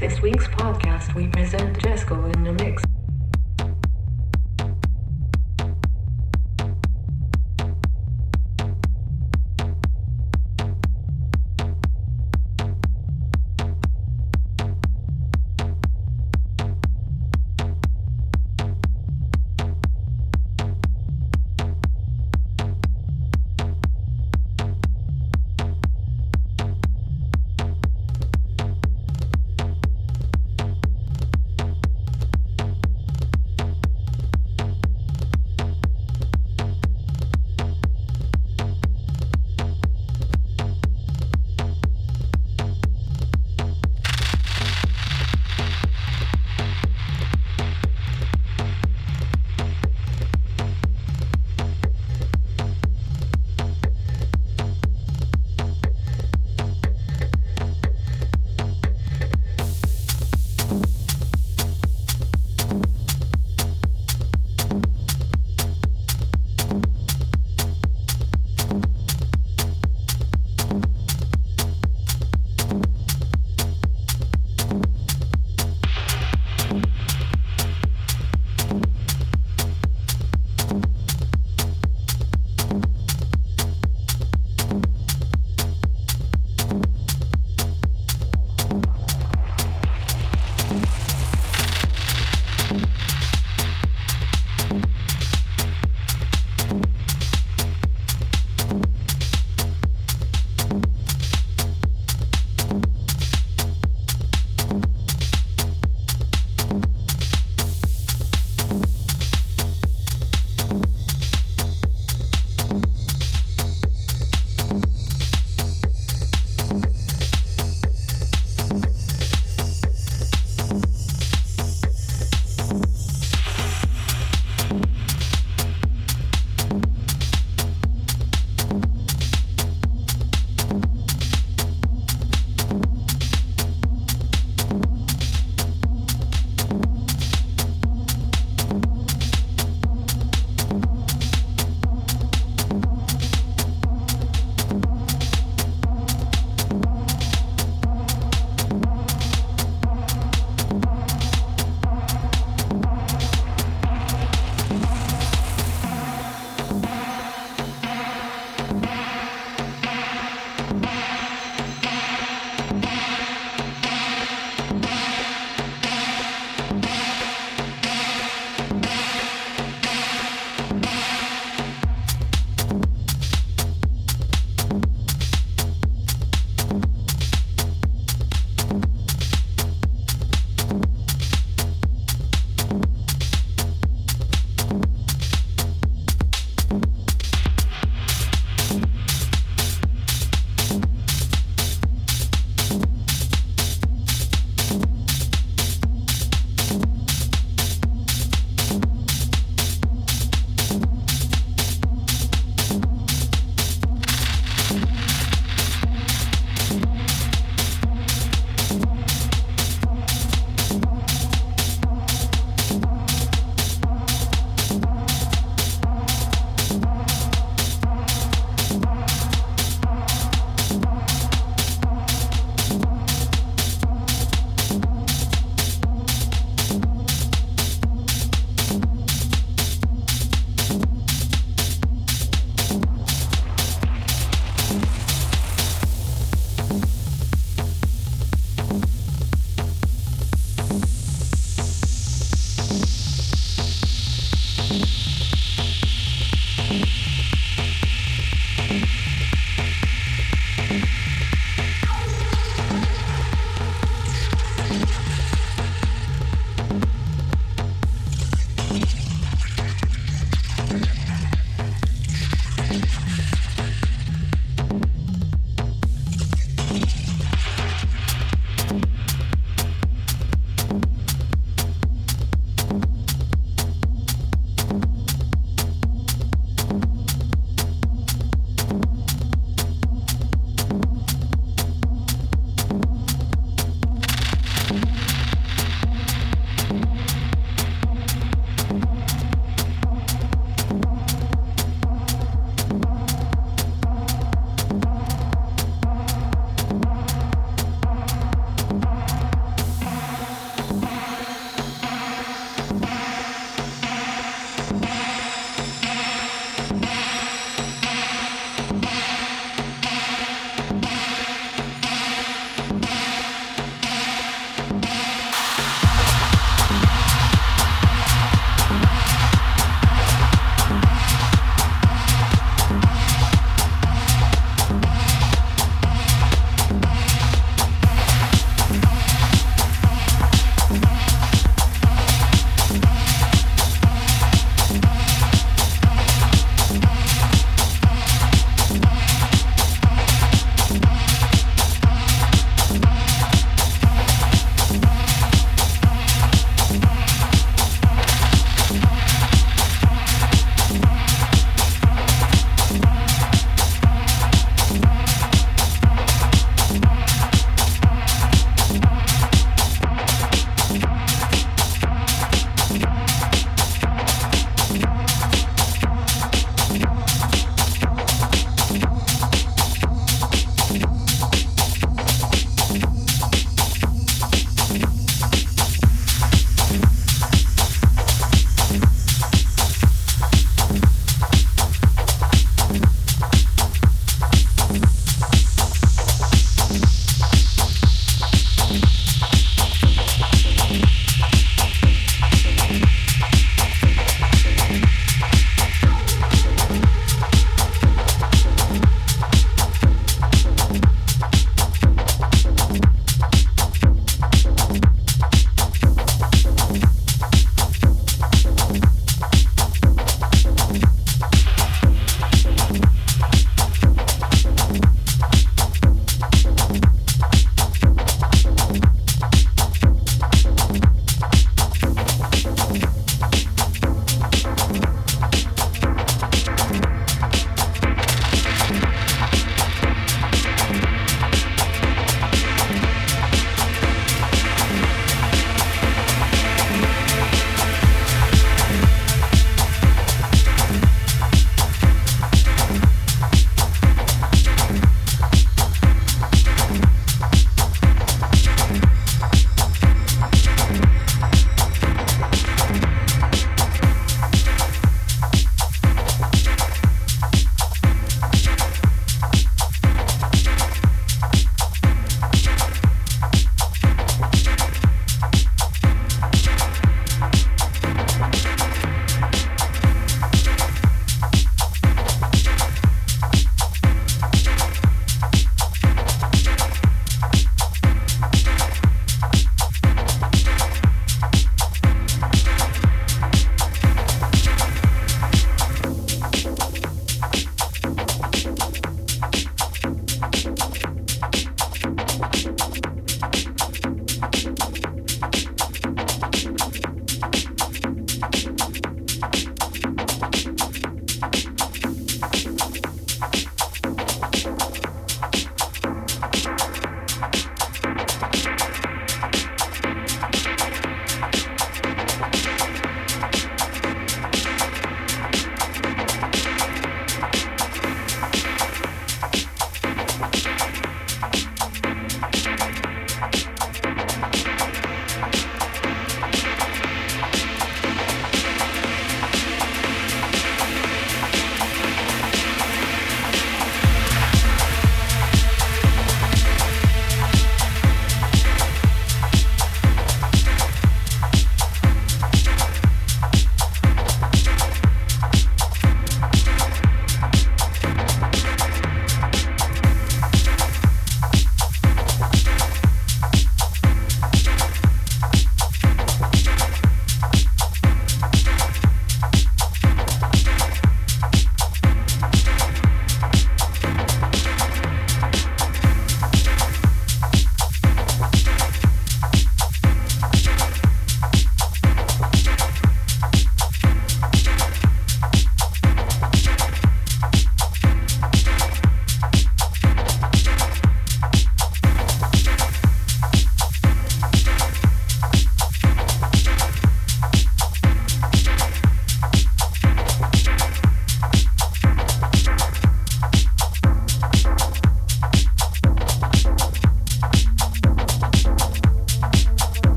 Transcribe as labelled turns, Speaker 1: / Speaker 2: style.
Speaker 1: This week's podcast we present Jesco in the mix.